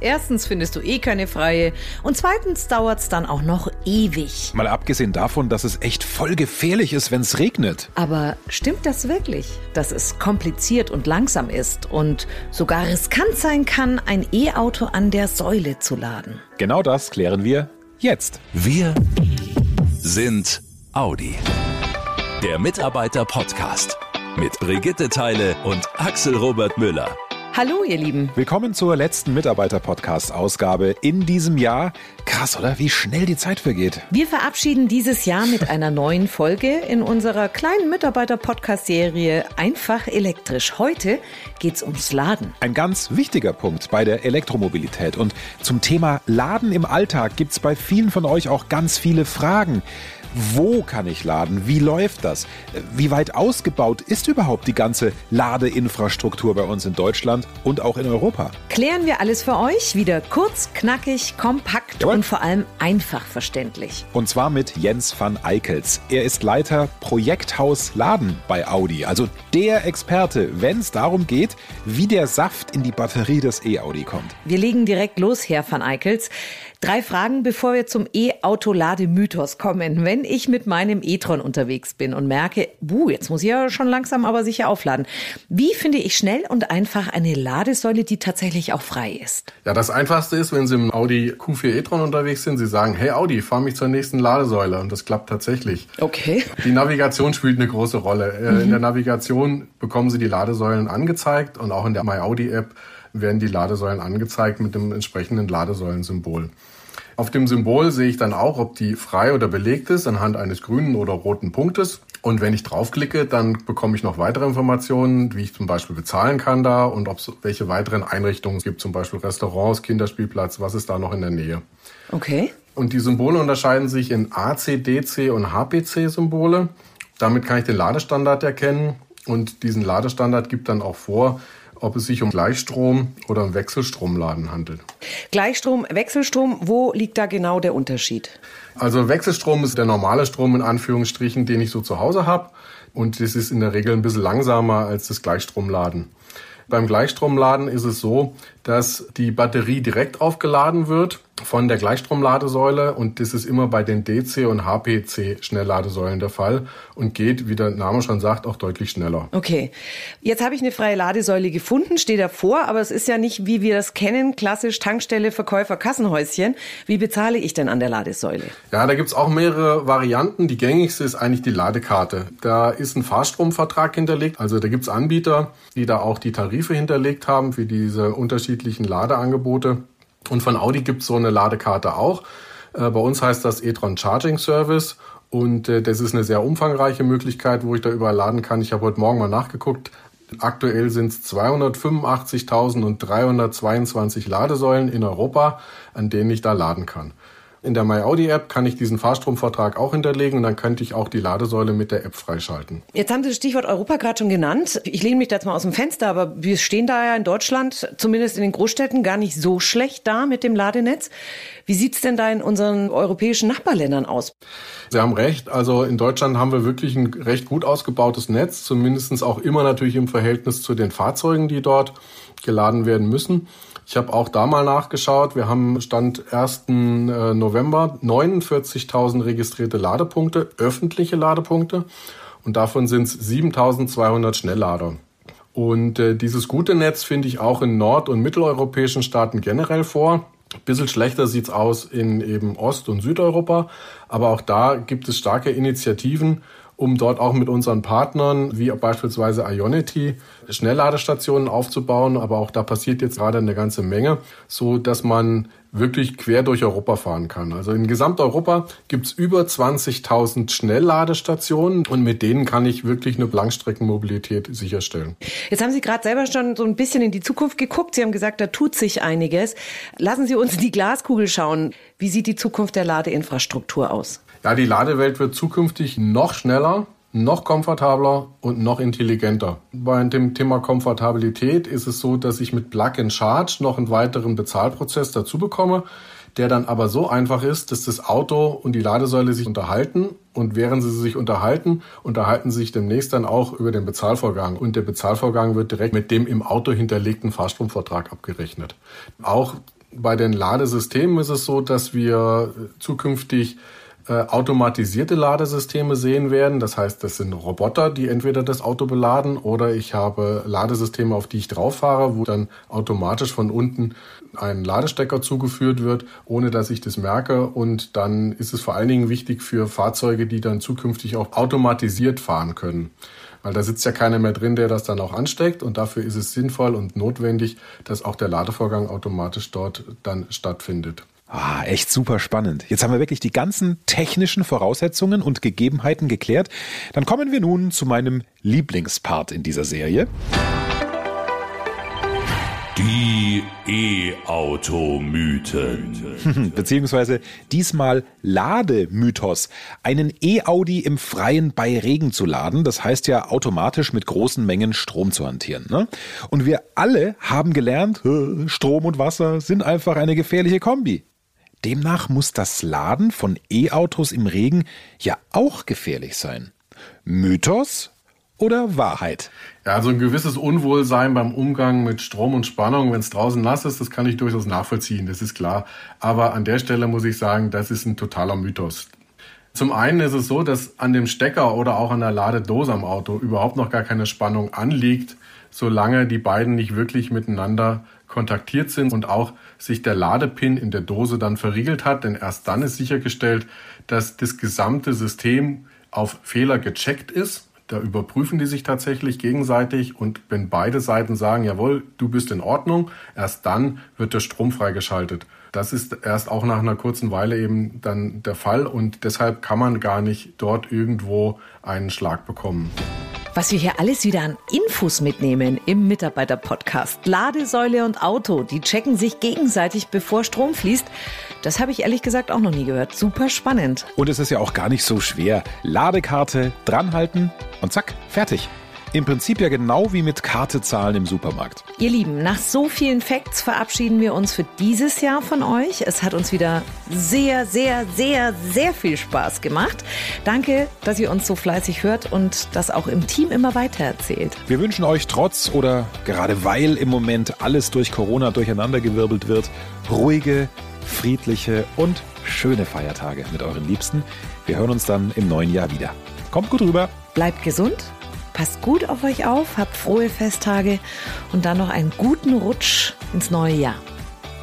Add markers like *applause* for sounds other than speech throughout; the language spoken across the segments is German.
Erstens findest du eh keine freie und zweitens dauert's dann auch noch ewig. Mal abgesehen davon, dass es echt voll gefährlich ist, wenn's regnet. Aber stimmt das wirklich, dass es kompliziert und langsam ist und sogar riskant sein kann, ein E-Auto an der Säule zu laden? Genau das klären wir jetzt. Wir sind Audi. Der Mitarbeiter-Podcast mit Brigitte Teile und Axel Robert Müller. Hallo, ihr Lieben. Willkommen zur letzten Mitarbeiter-Podcast-Ausgabe in diesem Jahr. Krass, oder? Wie schnell die Zeit vergeht. Wir verabschieden dieses Jahr mit einer neuen Folge in unserer kleinen Mitarbeiter-Podcast-Serie Einfach elektrisch. Heute geht's ums Laden. Ein ganz wichtiger Punkt bei der Elektromobilität. Und zum Thema Laden im Alltag gibt's bei vielen von euch auch ganz viele Fragen. Wo kann ich laden? Wie läuft das? Wie weit ausgebaut ist überhaupt die ganze Ladeinfrastruktur bei uns in Deutschland und auch in Europa? Klären wir alles für euch wieder kurz, knackig, kompakt Jawohl. und vor allem einfach verständlich. Und zwar mit Jens van Eickels. Er ist Leiter Projekthaus Laden bei Audi. Also der Experte, wenn es darum geht, wie der Saft in die Batterie des E-Audi kommt. Wir legen direkt los, Herr van Eickels. Drei Fragen, bevor wir zum E-Auto-Lademythos kommen. Wenn ich mit meinem e-tron unterwegs bin und merke, buh, jetzt muss ich ja schon langsam aber sicher aufladen. Wie finde ich schnell und einfach eine Ladesäule, die tatsächlich auch frei ist? Ja, das Einfachste ist, wenn Sie im Audi Q4 e-tron unterwegs sind, Sie sagen, hey Audi, fahr mich zur nächsten Ladesäule. Und das klappt tatsächlich. Okay. Die Navigation spielt eine große Rolle. Äh, In der Navigation bekommen Sie die Ladesäulen angezeigt und auch in der MyAudi-App werden die Ladesäulen angezeigt mit dem entsprechenden Ladesäulensymbol. Auf dem Symbol sehe ich dann auch, ob die frei oder belegt ist, anhand eines grünen oder roten Punktes. Und wenn ich draufklicke, dann bekomme ich noch weitere Informationen, wie ich zum Beispiel bezahlen kann da und ob es welche weiteren Einrichtungen es gibt, zum Beispiel Restaurants, Kinderspielplatz, was ist da noch in der Nähe. Okay. Und die Symbole unterscheiden sich in AC, DC und HPC-Symbole. Damit kann ich den Ladestandard erkennen und diesen Ladestandard gibt dann auch vor, ob es sich um Gleichstrom oder um Wechselstromladen handelt. Gleichstrom, Wechselstrom, wo liegt da genau der Unterschied? Also Wechselstrom ist der normale Strom in Anführungsstrichen, den ich so zu Hause habe. Und das ist in der Regel ein bisschen langsamer als das Gleichstromladen. Beim Gleichstromladen ist es so, dass die Batterie direkt aufgeladen wird von der Gleichstromladesäule und das ist immer bei den DC und HPC Schnellladesäulen der Fall und geht, wie der Name schon sagt, auch deutlich schneller. Okay. Jetzt habe ich eine freie Ladesäule gefunden, stehe davor, aber es ist ja nicht, wie wir das kennen, klassisch Tankstelle, Verkäufer, Kassenhäuschen. Wie bezahle ich denn an der Ladesäule? Ja, da gibt's auch mehrere Varianten. Die gängigste ist eigentlich die Ladekarte. Da ist ein Fahrstromvertrag hinterlegt. Also da gibt's Anbieter, die da auch die Tarife hinterlegt haben für diese unterschiedlichen Ladeangebote. Und von Audi gibt's so eine Ladekarte auch. Äh, bei uns heißt das e-tron Charging Service. Und äh, das ist eine sehr umfangreiche Möglichkeit, wo ich da überall laden kann. Ich habe heute Morgen mal nachgeguckt. Aktuell sind es 285.322 Ladesäulen in Europa, an denen ich da laden kann. In der MyAudi-App kann ich diesen Fahrstromvertrag auch hinterlegen und dann könnte ich auch die Ladesäule mit der App freischalten. Jetzt haben Sie das Stichwort Europa gerade schon genannt. Ich lehne mich da jetzt mal aus dem Fenster, aber wir stehen da ja in Deutschland, zumindest in den Großstädten, gar nicht so schlecht da mit dem Ladenetz. Wie sieht's denn da in unseren europäischen Nachbarländern aus? Sie haben recht. Also in Deutschland haben wir wirklich ein recht gut ausgebautes Netz, zumindestens auch immer natürlich im Verhältnis zu den Fahrzeugen, die dort geladen werden müssen. Ich habe auch da mal nachgeschaut. Wir haben Stand 1. äh, November 49.000 registrierte Ladepunkte, öffentliche Ladepunkte. Und davon sind es 7.200 Schnelllader. Und äh, dieses gute Netz finde ich auch in nord- und mitteleuropäischen Staaten generell vor. Ein bisschen schlechter sieht's aus in eben Ost- und Südeuropa. Aber auch da gibt es starke Initiativen, um dort auch mit unseren Partnern, wie beispielsweise Ionity, Schnellladestationen aufzubauen. Aber auch da passiert jetzt gerade eine ganze Menge, so dass man wirklich quer durch Europa fahren kann. Also in Gesamteuropa gibt's über 20.000 Schnellladestationen und mit denen kann ich wirklich eine Langstreckenmobilität sicherstellen. Jetzt haben Sie gerade selber schon so ein bisschen in die Zukunft geguckt. Sie haben gesagt, da tut sich einiges. Lassen Sie uns in die Glaskugel schauen. Wie sieht die Zukunft der Ladeinfrastruktur aus? Ja, die Ladewelt wird zukünftig noch schneller, noch komfortabler und noch intelligenter. Bei dem Thema Komfortabilität ist es so, dass ich mit Plug and Charge noch einen weiteren Bezahlprozess dazu bekomme, der dann aber so einfach ist, dass das Auto und die Ladesäule sich unterhalten und während sie sich unterhalten, unterhalten sie sich demnächst dann auch über den Bezahlvorgang und der Bezahlvorgang wird direkt mit dem im Auto hinterlegten Fahrstromvertrag abgerechnet. Auch Bei den Ladesystemen ist es so, dass wir zukünftig äh, automatisierte Ladesysteme sehen werden. Das heißt, das sind Roboter, die entweder das Auto beladen oder ich habe Ladesysteme, auf die ich drauf fahre, wo dann automatisch von unten ein Ladestecker zugeführt wird, ohne dass ich das merke. Und dann ist es vor allen Dingen wichtig für Fahrzeuge, die dann zukünftig auch automatisiert fahren können. Weil da sitzt ja keiner mehr drin, der das dann auch ansteckt. Und dafür ist es sinnvoll und notwendig, dass auch der Ladevorgang automatisch dort dann stattfindet. Ah, echt super spannend. Jetzt haben wir wirklich die ganzen technischen Voraussetzungen und Gegebenheiten geklärt. Dann kommen wir nun zu meinem Lieblingspart in dieser Serie. Die E-Auto-Mythen. *laughs* Beziehungsweise diesmal Lademythos. Einen E-Audi im Freien bei Regen zu laden, das heißt ja automatisch mit großen Mengen Strom zu hantieren. Ne? Und wir alle haben gelernt, *laughs* Strom und Wasser sind einfach eine gefährliche Kombi. Demnach muss das Laden von E-Autos im Regen ja auch gefährlich sein. Mythos oder Wahrheit? Ja, also ein gewisses Unwohlsein beim Umgang mit Strom und Spannung, wenn es draußen nass ist, das kann ich durchaus nachvollziehen, das ist klar. Aber an der Stelle muss ich sagen, das ist ein totaler Mythos. Zum einen ist es so, dass an dem Stecker oder auch an der Ladedose am Auto überhaupt noch gar keine Spannung anliegt, solange die beiden nicht wirklich miteinander kontaktiert sind und auch sich der Ladepin in der Dose dann verriegelt hat, denn erst dann ist sichergestellt, dass das gesamte System auf Fehler gecheckt ist. Da überprüfen die sich tatsächlich gegenseitig und wenn beide Seiten sagen, jawohl, du bist in Ordnung, erst dann wird der Strom freigeschaltet. Das ist erst auch nach einer kurzen Weile eben dann der Fall und deshalb kann man gar nicht dort irgendwo einen Schlag bekommen. Was wir hier alles wieder an Infos mitnehmen im Mitarbeiter-Podcast. Ladesäule und Auto, die checken sich gegenseitig, bevor Strom fließt. Das habe ich ehrlich gesagt auch noch nie gehört. Super spannend. Und es ist ja auch gar nicht so schwer. Ladekarte, dranhalten und zack, fertig. Im Prinzip ja genau wie mit Karte zahlen im Supermarkt. Ihr Lieben, nach so vielen Facts verabschieden wir uns für dieses Jahr von euch. Es hat uns wieder sehr, sehr, sehr, sehr viel Spaß gemacht. Danke, dass ihr uns so fleißig hört und das auch im Team immer weiter erzählt. Wir wünschen euch trotz oder gerade weil im Moment alles durch Corona durcheinandergewirbelt wird, ruhige, friedliche und schöne Feiertage mit euren Liebsten. Wir hören uns dann im neuen Jahr wieder. Kommt gut rüber. Bleibt gesund Passt gut auf euch auf, habt frohe Festtage und dann noch einen guten Rutsch ins neue Jahr.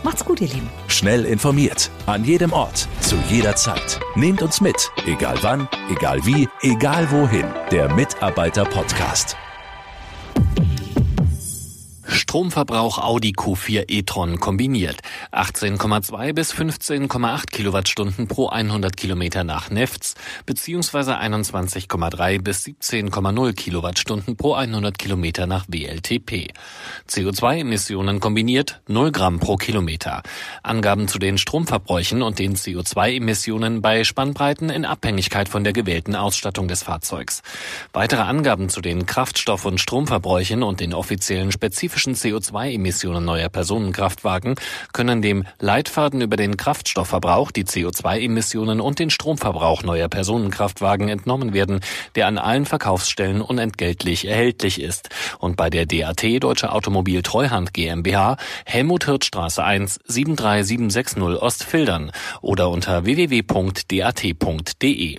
Macht's gut, ihr Lieben. Schnell informiert, an jedem Ort, zu jeder Zeit. Nehmt uns mit, egal wann, egal wie, egal wohin. Der Mitarbeiter-Podcast. Stromverbrauch Audi Q4 e-tron kombiniert. 18,2 bis 15,8 Kilowattstunden pro 100 Kilometer nach Nefts beziehungsweise 21,3 bis 17,0 Kilowattstunden pro 100 Kilometer nach WLTP. CO2-Emissionen kombiniert 0 Gramm pro Kilometer. Angaben zu den Stromverbräuchen und den CO2-Emissionen bei Spannbreiten in Abhängigkeit von der gewählten Ausstattung des Fahrzeugs. Weitere Angaben zu den Kraftstoff- und Stromverbräuchen und den offiziellen spezifischen CO2-Emissionen neuer Personenkraftwagen können dem Leitfaden über den Kraftstoffverbrauch, die CO2-Emissionen und den Stromverbrauch neuer Personenkraftwagen entnommen werden, der an allen Verkaufsstellen unentgeltlich erhältlich ist und bei der DAT Deutsche Automobil Treuhand GmbH Helmut Hirtstraße 1 73760 Ostfildern oder unter www.dat.de.